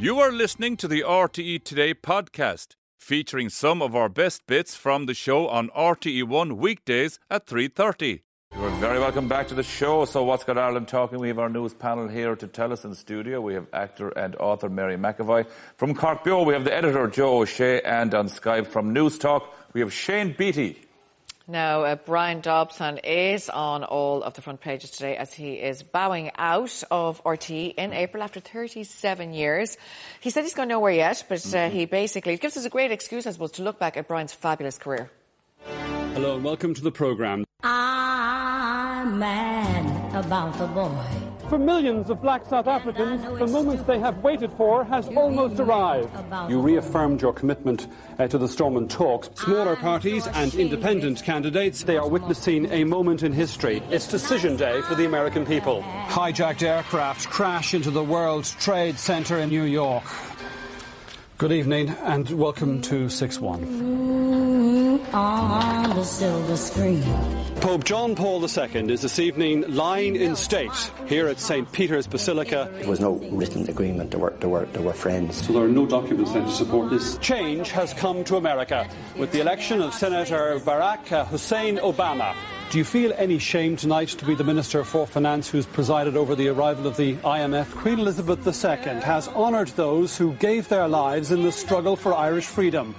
You are listening to the RTE Today podcast, featuring some of our best bits from the show on RTE1 weekdays at 3:30. You're very welcome back to the show. So, what's got Ireland talking? We have our news panel here to tell us in the studio. We have actor and author Mary McEvoy from Cork Bio. We have the editor Joe O'Shea, and on Skype from Newstalk we have Shane Beatty. Now, uh, Bryan Dobson is on all of the front pages today as he is bowing out of RTE in April after 37 years. He said he's going nowhere yet, but uh, he basically it gives us a great excuse, I suppose, to look back at Bryan's fabulous career. Hello and welcome to the programme. I'm mad about the boy. For millions of black South Africans, the moment they have waited for has almost arrived. You reaffirmed your commitment uh, to the Stormont talks. Smaller parties and independent candidates, they are witnessing a moment in history. It's decision day for the American people. Hijacked aircraft crash into the World Trade Center in New York. Good evening and welcome to 6 1. On the silver screen. Pope John Paul II is this evening lying in state here at St. Peter's Basilica. There was no written agreement. There were, there were, there were friends. So there are no documents then to support this. Change has come to America with the election of Senator Barack Hussein Obama. Do you feel any shame tonight to be the Minister for Finance who's presided over the arrival of the IMF? Queen Elizabeth II has honoured those who gave their lives in the struggle for Irish freedom.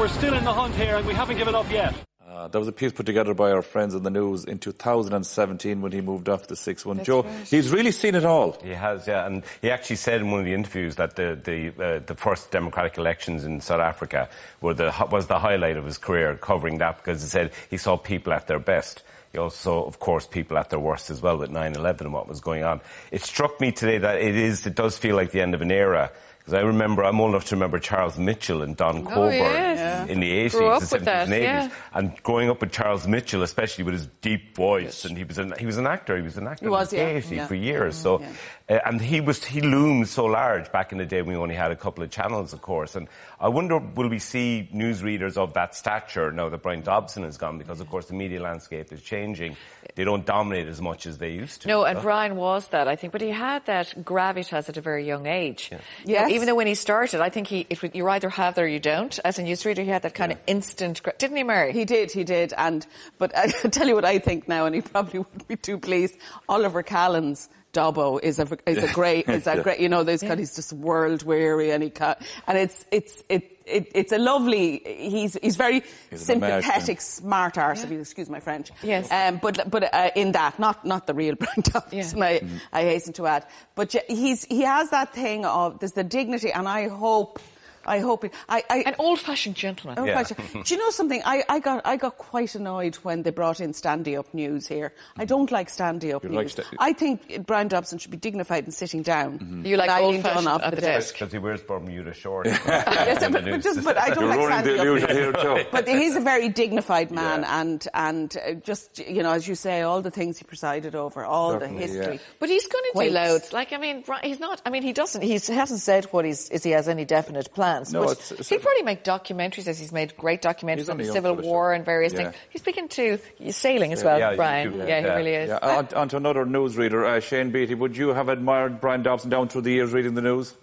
We're still in the hunt here and we haven't given up yet. Uh, there was a piece put together by our friends in the news in 2017 when he moved off the 6-1. Joe, he's really seen it all. He has, yeah, and he actually said in one of the interviews that the the, uh, the first democratic elections in South Africa were the was the highlight of his career, covering that because he said he saw people at their best. Also saw, of course, people at their worst as well with 9/11 and what was going on. It struck me today that it is, it does feel like the end of an era. Because I remember, I'm old enough to remember Charles Mitchell and Don Oh, Cockburn yes. in the 80s, Grew up the with 70s that, and 80s. yeah. And growing up with Charles Mitchell, especially with his deep voice, and he was an, he was an actor, he was an actor He was, in yeah, theatre yeah. for years. So, uh, and he was, he loomed so large back in the day when we only had a couple of channels, of course. And I wonder, will we see newsreaders of that stature now that Bryan Dobson is gone? Because, of course, the media landscape is changing. They don't dominate as much as they used to. No, and Bryan was that, I think, but he had that gravitas at a very young age. You know, Yes. Even though when he started, I think he it, you either have or you don't. As a newsreader, he had that kind of instant, didn't he, Mary? He did, he did. And but I tell you what I think now, and he probably wouldn't be too pleased. Oliver Callan's Dobbo is a is a great is a great. You know, there's kind he's just world weary, and he ca and it's it's it. It, it's a lovely. He's he's very He's an American. sympathetic, smart arse. If you excuse my French. Yes. Um, but but uh, in that, not not the real Bryan Dobson. Yeah. I, Mm. I hasten to add. But he's he has that thing of there's the dignity, and I hope. I hope it, I, I, An old-fashioned gentleman. Oh, Yeah. Do you know something? I, I got I got quite annoyed when they brought in standy up news here. I don't like standy up news. like sta- I think Bryan Dobson should be dignified and sitting down. You like lying old-fashioned down off at the the desk. desk. Because he wears Bermuda shorts. Yes, in but, but, just, but I don't You're like running the standy up news. here, Joe. But he's a very dignified man, Yeah. and and uh, just you know, as you say, all the things he presided over, all Certainly, the history. yeah. But he's going to do loads. Like, I mean, he's not, I mean, he doesn't, he's, he hasn't said what he's, is he has any definite plans. No, but it's- it's- he'll probably make documentaries as he's made great documentaries on the Civil War and various Yeah. things. He's speaking to sailing as well, Yeah, Bryan. you do, Yeah, he really is. Yeah, on, on to another newsreader, uh, Shane Beatty. Would you have admired Bryan Dobson down through the years reading the news?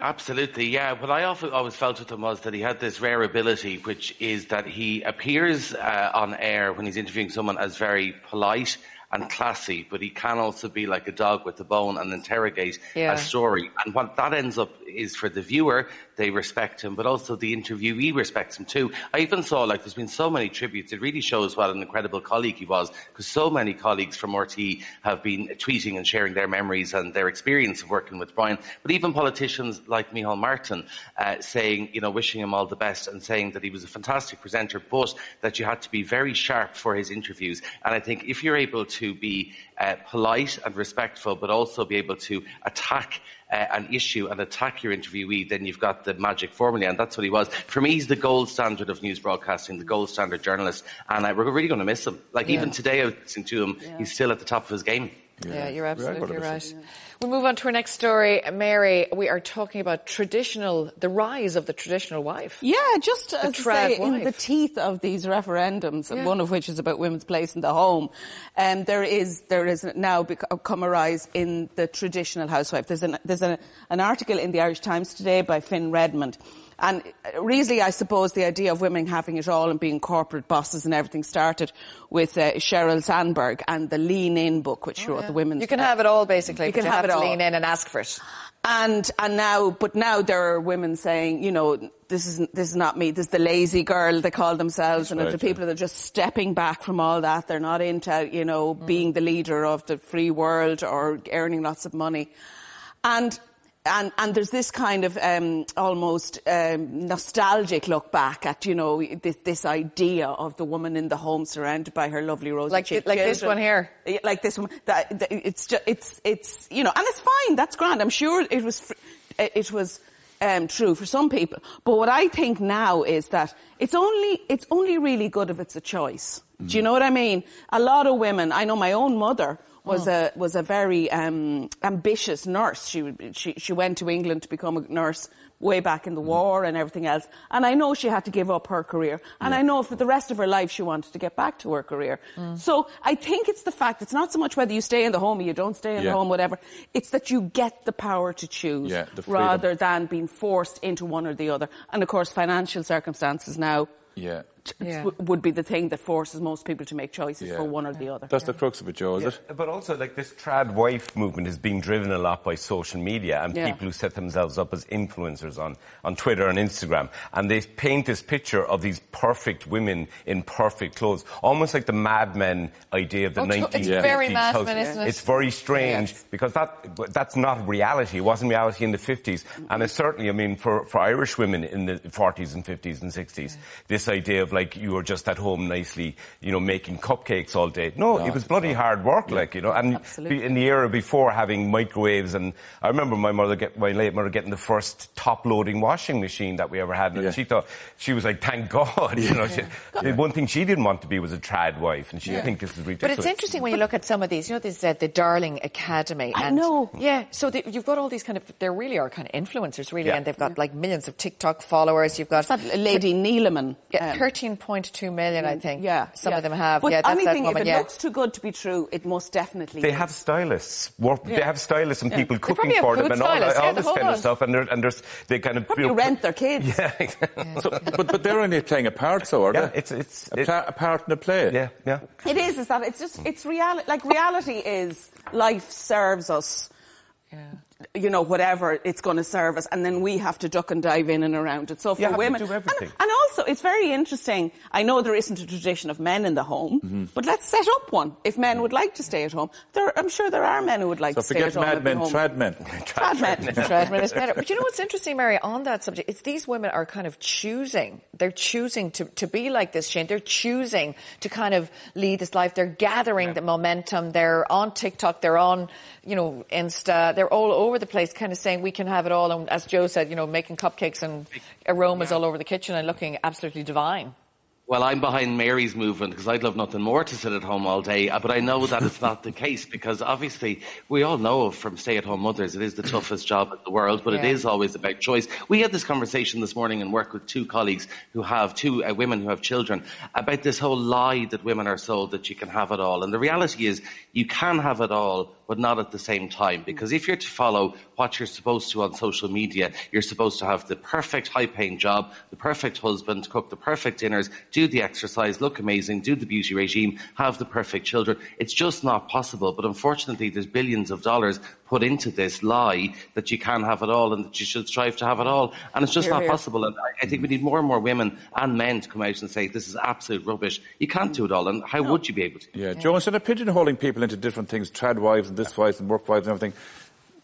Absolutely, yeah. What I often always felt with him was that he had this rare ability, which is that he appears uh, on air when he's interviewing someone as very polite and classy, but he can also be like a dog with a bone and interrogate Yeah. a story. And what that ends up is for the viewer, they respect him, but also the interviewee respects him too. I even saw like there's been so many tributes. It really shows what an incredible colleague he was, because so many colleagues from RTE have been tweeting and sharing their memories and their experience of working with Bryan. But even politicians like Micheál Martin uh, saying, you know, wishing him all the best and saying that he was a fantastic presenter, but that you had to be very sharp for his interviews. And I think if you're able to be uh, polite and respectful, but also be able to attack uh, an issue and attack your interviewee, then you've got the magic formula, and that's what he was. For me, he's the gold standard of news broadcasting, the gold standard journalist, and uh, we're really going to miss him. Like even today, I was listening to him, he's still at the top of his game. Yeah, you're absolutely gonna right. miss We move on to our next story. Mary, we are talking about traditional, the rise of the traditional wife. Yeah, just as I trad say, in the teeth of these referendums, Yeah. one of which is about women's place in the home, um, there is there is now bec- come a rise in the traditional housewife. There's an there's there's a, an article in the Irish Times today by Finn Redmond. And uh, really, I suppose the idea of women having it all and being corporate bosses and everything started with uh, Sheryl Sandberg and the Lean In book, which she wrote, the women's. Oh, You can have it all, basically. You but can you have have it to all. lean in and ask for it. And and now, but now there are women saying, you know, this is this is not me. This is the lazy girl they call themselves, and right, the people that are just stepping back from all that. They're not into, you know, Mm. being the leader of the free world or earning lots of money, and. And, and there's this kind of um, almost um, nostalgic look back at you know this, this idea of the woman in the home surrounded by her lovely rosy Like- cheeked like this one here. Like this one. That, that- it's just, it's, it's, you know, and it's fine. That's grand. I'm sure it was, fr- it was um, true for some people. But what I think now is that it's only, it's only really good if it's a choice. Do you know what I mean? A lot of women. I know my own mother was a was a very um, ambitious nurse. She, she she went to England to become a nurse way back in the war and everything else. And I know she had to give up her career. And I know for the rest of her life she wanted to get back to her career. So I think it's the fact it's not so much whether you stay in the home or you don't stay in Yeah. the home, whatever. It's that you get the power to choose Yeah, rather than being forced into one or the other. And of course, financial circumstances now Yeah. Yeah. would be the thing that forces most people to make choices Yeah. for one or the other. That's the crux of it, Joe, is it? But also, like this trad wife movement is being driven a lot by social media and Yeah. people who set themselves up as influencers on, on Twitter and Instagram. And they paint this picture of these perfect women in perfect clothes, almost like the Mad Men idea of the Oh, it's- 1950s. it's very Mad. Men, isn't it? It's very strange Yes. because that that's not reality. It wasn't reality in the 50s. And it's certainly, I mean, for, for Irish women in the 40s and 50s and 60s, this idea of like you were just at home nicely, you know, making cupcakes all day. No, it was bloody hard work, like, you know, and Absolutely. in the era before having microwaves and I remember my mother get, my late mother getting the first top loading washing machine that we ever had and Yeah. she thought, she was like, thank God, you know, she, the one thing she didn't want to be was a trad wife and she didn't think this was But it's interesting when you look at some of these. You know, this uh, the Darling Academy. I and, know. Yeah. So the, you've got all these kind of. They really are kind of influencers, really, Yeah. and they've got like millions of TikTok followers. You've got That Lady Neeleman. yeah, um, thirteen point two million, I mm, think. Yeah, Some yeah. of them have. But yeah, that's anything, that woman. if it yeah. looks too good to be true, it most definitely. They is. have stylists. Work, They have stylists and people probably cooking for them and all, stylists, all this the whole kind of stuff. And, they're, and there's, they kind of Probably you know, rent their kids. Yeah, exactly. So, but, but they're only playing a part, so are Yeah, they? it's it's a, it- pla- a part in a play. yeah, yeah. It is. Is that it's just it's reality. Like reality is life serves us. You know, whatever it's going to serve us, and then we have to duck and dive in and around it. So for You have to women, do everything. And, and also it's very interesting. I know there isn't a tradition of men in the home, Mm-hmm. but let's set up one. If men would like to stay at home, there, I'm sure there are men who would like So to stay at forget home. mad and be men, home. trad men. Trad men. Is better. But you know what's interesting, Mary, on that subject? It's these women are kind of choosing. They're choosing to, to be like this, Shane. They're choosing to kind of lead this life. They're gathering the momentum. They're on TikTok. They're on, you know, Insta. They're all over the place kind of saying we can have it all. And as Joe said, you know, making cupcakes and aromas all over the kitchen and looking absolutely divine. Well, I'm behind Mary's movement because I'd love nothing more to sit at home all day. But I know that it's not the case because obviously we all know from stay-at-home mothers it is the toughest job in the world, but it Yeah. is always about choice. We had this conversation this morning and work with two colleagues who have two uh, women who have children about this whole lie that women are sold that you can have it all. And the reality is you can have it all, but not at the same time. Because if you're to follow what you're supposed to on social media, you're supposed to have the perfect high-paying job, the perfect husband, cook the perfect dinners, do the exercise, look amazing, do the beauty regime, have the perfect children. It's just not possible. But unfortunately, there's billions of dollars put into this lie that you can have it all and that you should strive to have it all. And it's just Hear, not hear. possible. And I, I think we need more and more women and men to come out and say, this is absolute rubbish. You can't do it all. And how would you be able to? Yeah, Joe, instead of pigeonholing people into different things, trad wives and this wives and work wives and everything,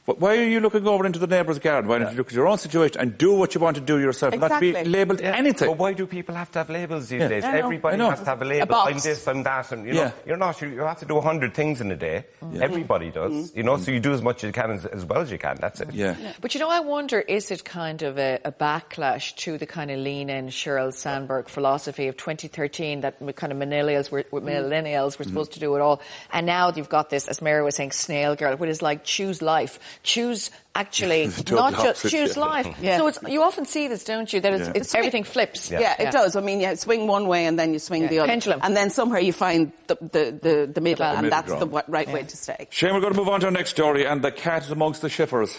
wh- why are you looking over into the neighbour's garden? Why don't you look at your own situation and do what you want to do yourself, and not be Exactly. labelled anything? But why do people have to have labels these Yeah. days? I. Everybody has to have a A label. box. I'm this, I'm that, and you know, you're not. You, you have to do a hundred things in a day. Mm. Everybody does. Mm-hmm. You know, so you do as much as you can as, as well as you can. That's it. Yeah. But you know, I wonder, is it kind of a, a backlash to the kind of lean in Sheryl Sandberg philosophy of 2013 that we kind of millennials were, were- mm-hmm. millennials were mm-hmm. supposed to do it all. And now you've got this, as Mary was saying, snail girl, what is like choose life. Choose actually, not just choose yeah. life. Yeah. So it's, you often see this, don't you? That it's, Yeah. it's everything flips. Yeah, it does. I mean, you swing one way and then you swing Yeah. the other. Pendulum. And then somewhere you find the, the, the, the middle, balance. and middle that's ground. the wa- right way to stay. Shane, we're going to move on to our next story, and the cat is amongst the Schiffers.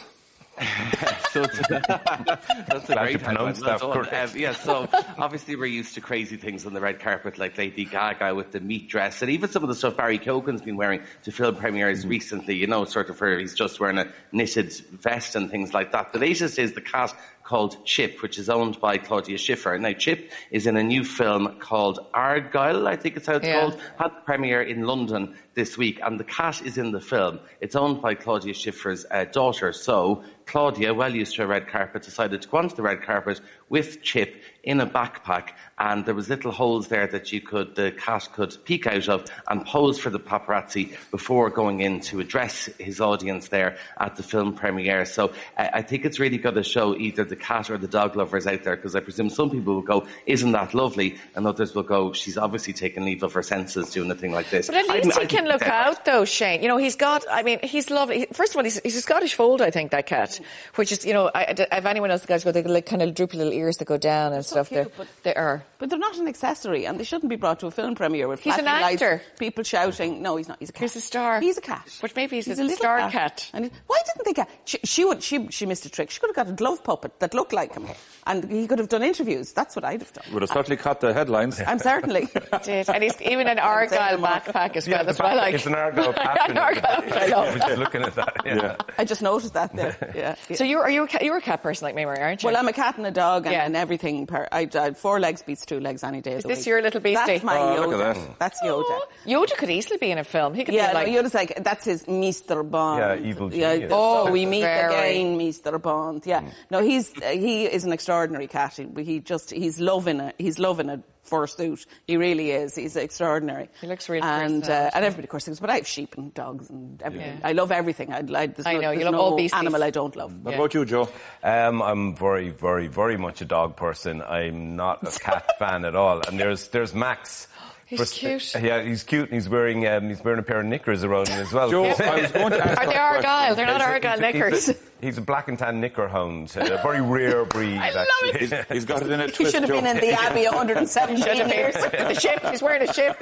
So that's a Glad great headline. that. Um, yeah, so obviously we're used to crazy things on the red carpet, like Lady Gaga with the meat dress, and even some of the stuff Barry Keoghan's been wearing to film premieres recently. You know, sort of where he's just wearing a knitted vest and things like that. The latest is the cat called Chip, which is owned by Claudia Schiffer. Now, Chip is in a new film called Argylle, I think it's how it's Yeah. called. Had the premiere in London this week, and the cat is in the film. It's owned by Claudia Schiffer's uh, daughter. So Claudia, well used to a red carpet, decided to go onto the red carpet with Chip in a backpack, and there was little holes there that you could, the cat could peek out of and pose for the paparazzi before going in to address his audience there at the film premiere. So uh, I think it's really going to show either the cat or the dog lovers out there, because I presume some people will go, "Isn't that lovely?" and others will go, "She's obviously taken leave of her senses doing a thing like this." But at least I he think can look out, though, Shane. You know, he's got, I mean, he's lovely. First of all, he's, he's a Scottish fold, I think, that cat, which is, you know, I, I- if anyone else the guys got like kind of droopy little ears that go down and stuff. cute, They're- but- they are. But they're not an accessory, and they shouldn't be brought to a film premiere with He's an flashing lights, actor. people shouting. No, he's not. He's a cat. He's a star. He's a cat. But maybe he's a little star cat. And he- why didn't they get? She, she would. She, she missed a trick. She could have got a glove puppet that looked like him, and he could have done interviews. That's what I'd have done. Would have certainly caught the headlines. I'm certainly. Did. And he's even an Argyle backpack as well. That's what I like. It's an Argyle pattern. An Argyle, I know. I was just looking at that. Yeah. I just noticed that there. Yeah. yeah. So you're, are you, a cat, you're a cat person like me, Mary, aren't you? Well, I'm a cat and a dog and, Yeah. and everything. Per, I, I four legs beats two legs any day of Is the this week. your little beastie? That's my Oh, Yoda. look at that. That's Yoda. Oh, Yoda could easily be in a film. He could Yeah, be like, no, Yoda's like that's his Mr. Bond. Yeah, evil Yeah, genius. oh, we meet Very. again, Mr. Bond. Yeah, no, he's uh, he is an extraordinary cat. He, he just he's loving it. He's loving it fursuit. He really is. He's extraordinary. He looks really and uh, and everybody of course thinks, but I have sheep and dogs and everything. Yeah. I love everything. I, I, there's I no, know, you love no all beasties. animal I don't love. What about you, Joe? Um, I'm very, very, very much a dog person. I'm not a cat fan at all. And there's there's Max. He's First- cute. Yeah, he's cute, and he's wearing um, he's wearing a pair of knickers around him as well. Joe, I was going to ask Are they that Argyle? question. They're not He's a- Argyle he's a- knickers. He's a, he's a black and tan knicker hound, a very rare breed. I love actually. it. He's, he's got it in a He should have been in the Abbey 117 Should years. been. the shift. He's wearing a shift.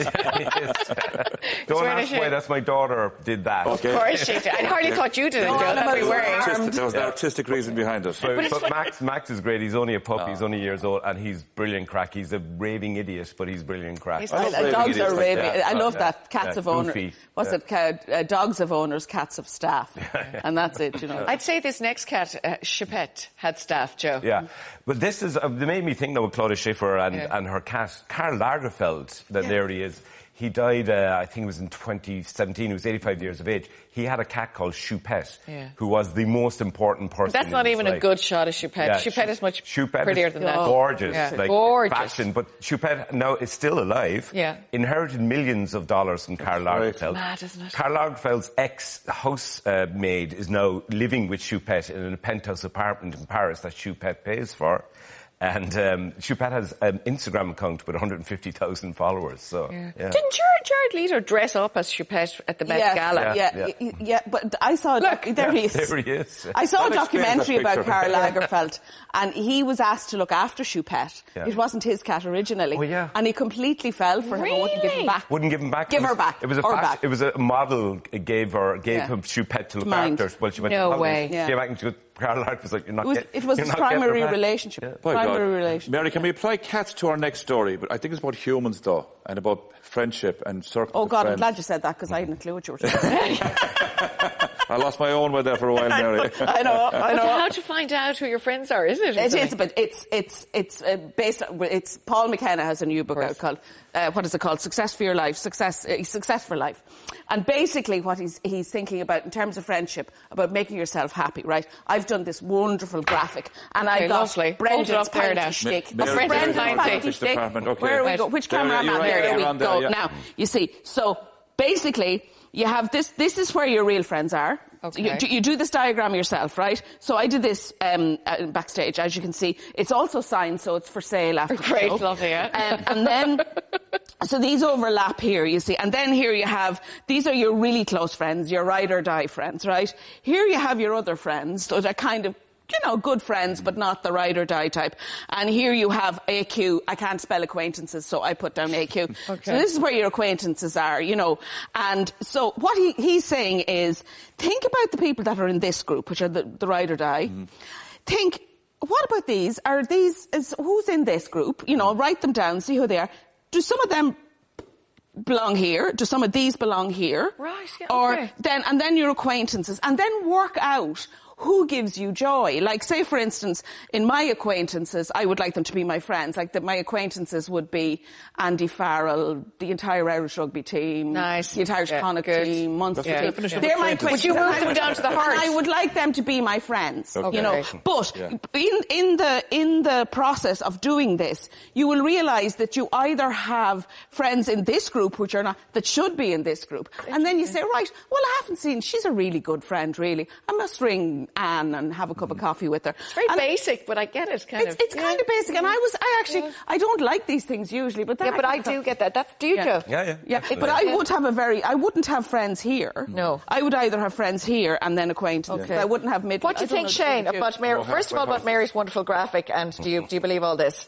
Don't wearing ask why that's my daughter did that. Okay. Of course she did. I hardly thought you did it, No, Joe. I'm That'd be not wearing. Artistic- there was an artistic reason behind it. But, it's but Max, Max is great. He's only a puppy. Ah. He's only years old, and he's brilliant crack. He's a raving idiot, but he's brilliant crack. He's I love I- dogs idiots are like raving. that. I love Yeah. that. Cats Yeah, of owners. What's Yeah. it? Ca- Uh, dogs of owners, cats of staff. And that's it, you know. I'd say this next cat, uh, Choupette, had staff, Joe. Yeah, but this is uh, they made me think now with Claudia Schiffer and, Yeah. and her cat Karl Lagerfeld. That there he is. He died, uh, I think it was in 2017. He was 85 years of age. He had a cat called Choupette, Yeah. who was the most important person. That's in not his even a good shot of Choupette. Yeah, Choupette Chou- is much Choupette prettier is than that. Gorgeous, Yeah. like Gorgeous. fashion. But Choupette now is still alive. Yeah. Inherited millions of dollars from Karl right. Lagerfeld. Mad, isn't it? Karl Lagerfeld's ex-housemaid is now living with Choupette in a penthouse apartment in Paris that Choupette pays for. And um, Choupette has an Instagram account with 150,000 followers. So, yeah. Didn't Jared, Jared Leto dress up as Choupette at the Met Yes, Gala? Yeah, Yeah, yeah, yeah, but I saw. a doc- Look. there he is. There he is. I saw a That explains documentary about. Karl Lagerfeld, and he was asked to look after Choupette. Yeah. It wasn't his cat originally. Oh, yeah. And he completely fell for her and wouldn't give him Really? back. Wouldn't give him back. Give was- her back. It was a Or fas- back. It was a model gave her gave Yeah. him Choupette to look Mind. after. Well, she went No to way. Yeah. came back and she goes, Karl Lagerfeld was like, "You're not It was, get- it was his not getting her primary relationship. Yeah. Primary God. relationship. Mary, can we apply cats to our next story? But I think it's about humans, though, and about friendship and circles Oh of God, I'm glad you said that because I hadn't a clue what you were saying. I lost my own way there for a while, Mary. I know, I But know. how to find out who your friends are, isn't it? It Isn't is, but it's it's it's uh, based. On, it's Paul McKenna has a new book out called uh, what is it called? Success for your life, success uh, success for life, and basically what he's he's thinking about in terms of friendship about making yourself happy. Right? I've done this wonderful graphic, and Okay, I've got lovely. Hold it Brendan's up there now. pinty shtick. Ma- What's Mary- Brendan's Mary's pinty graphics shtick? department, okay. Where are we Right. go? Which There, camera am you're I? right There there, we you're on there, go. yeah. Now you see. So basically, you have this. This is where your real friends are. Okay. You, do- you do this diagram yourself, right? So I did this um, uh, backstage, as you can see. It's also signed, so it's for sale after the Great, show. lovely, yeah. Um, and then, so these overlap here, you see. And then here you have, these are your really close friends, your ride or die friends, right? Here you have your other friends, so they're kind of you know, good friends, but not the ride or die type. And here you have AQ. I can't spell acquaintances, so I put down AQ. Okay. So this is where your acquaintances are, you know. And so what he, he's saying is, think about the people that are in this group, which are the, the ride or die. Mm-hmm. Think, what about these? Are these, is, who's in this group? You know, write them down, see who they are. Do some of them belong here? Do some of these belong here? Right, yeah, Or okay. then, and then your acquaintances, and then work out who gives you joy. Like, say, for instance, in my acquaintances, I would like them to be my friends. Like, that my acquaintances would be Andy Farrell, the entire Irish rugby team, Nice. the entire Yeah, Connacht team, Munster Yeah. team. Of They're my acquaintance. Would you move them down to the And heart? I would like them to be my friends. Okay. You know, but Yeah. in in the in the process of doing this, you will realise that you either have friends in this group which are not that should be in this group, and then you say, right, well, I haven't seen. She's a really good friend, really. I must ring Anne and have a cup of coffee with her. It's very And basic, but I get it, kind It's, of. it's yeah. kind of basic, and I was I actually Yeah. I don't like these things usually, but then Yeah, but I kind do get that. That's, do you, Yeah. Joe? Yeah, yeah. yeah, absolutely. but I would have a very, I wouldn't have friends here. No. I would either have friends here and then acquaintances. Okay. I wouldn't have mid. What do you think, Shane, about Mary? First of all, about Mary's wonderful graphic, and do you do you believe all this?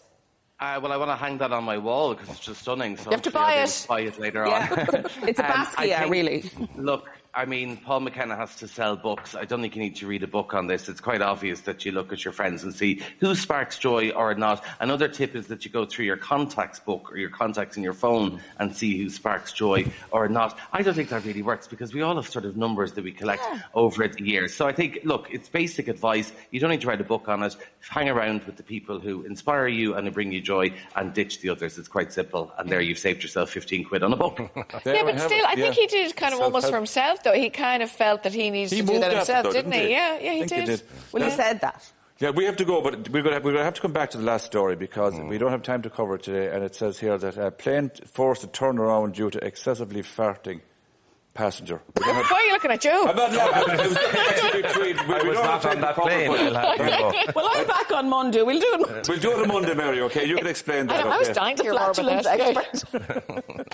Uh, well, I want to hang that on my wall because it's just stunning. So You have to buy it. Buy it later Yeah. on. It's a Um, I Basquiat, think- really. Look, I mean, Paul McKenna has to sell books. I don't think you need to read a book on this. It's quite obvious that you look at your friends and see who sparks joy or not. Another tip is that you go through your contacts book or your contacts in your phone and see who sparks joy or not. I don't think that really works because we all have sort of numbers that we collect over the years. So I think, look, it's basic advice. You don't need to write a book on it. Hang around with the people who inspire you and who bring you joy and ditch the others. It's quite simple. And there you've saved yourself 15 quid on a book. Yeah, but still, it. I think he did kind of almost for Self-help. Himself, though. He kind of felt that he needs He to do moved that himself, though, didn't he? Yeah, yeah, he did. he did. Well, he Yeah. said that. Yeah, we have to go, but we're going to, we're going to have to come back to the last story because hmm. we don't have time to cover it today. And it says here that a plane forced to turn around due to excessively farting passenger. Have- Why are you looking at Joe? I'm not laughing. It was actually we- I we was don't not have time on that plane. it, I'll have you know. Well, I'm back on Monday. We'll do it. We'll do it on Monday, Mary, okay? You can explain I, that, I was okay? dying to hear more about Flatulence that.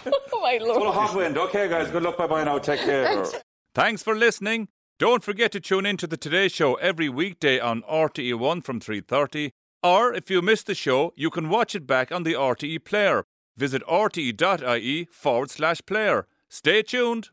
expert. my Full of lord. hot wind. Okay, guys, good luck. Bye-bye now. Take care. Thanks for listening. Don't forget to tune in to the Today Show every weekday on RTE1 from 3.30. Or if you missed the show, you can watch it back on the RTE player. Visit rte.ie forward slash player. Stay tuned.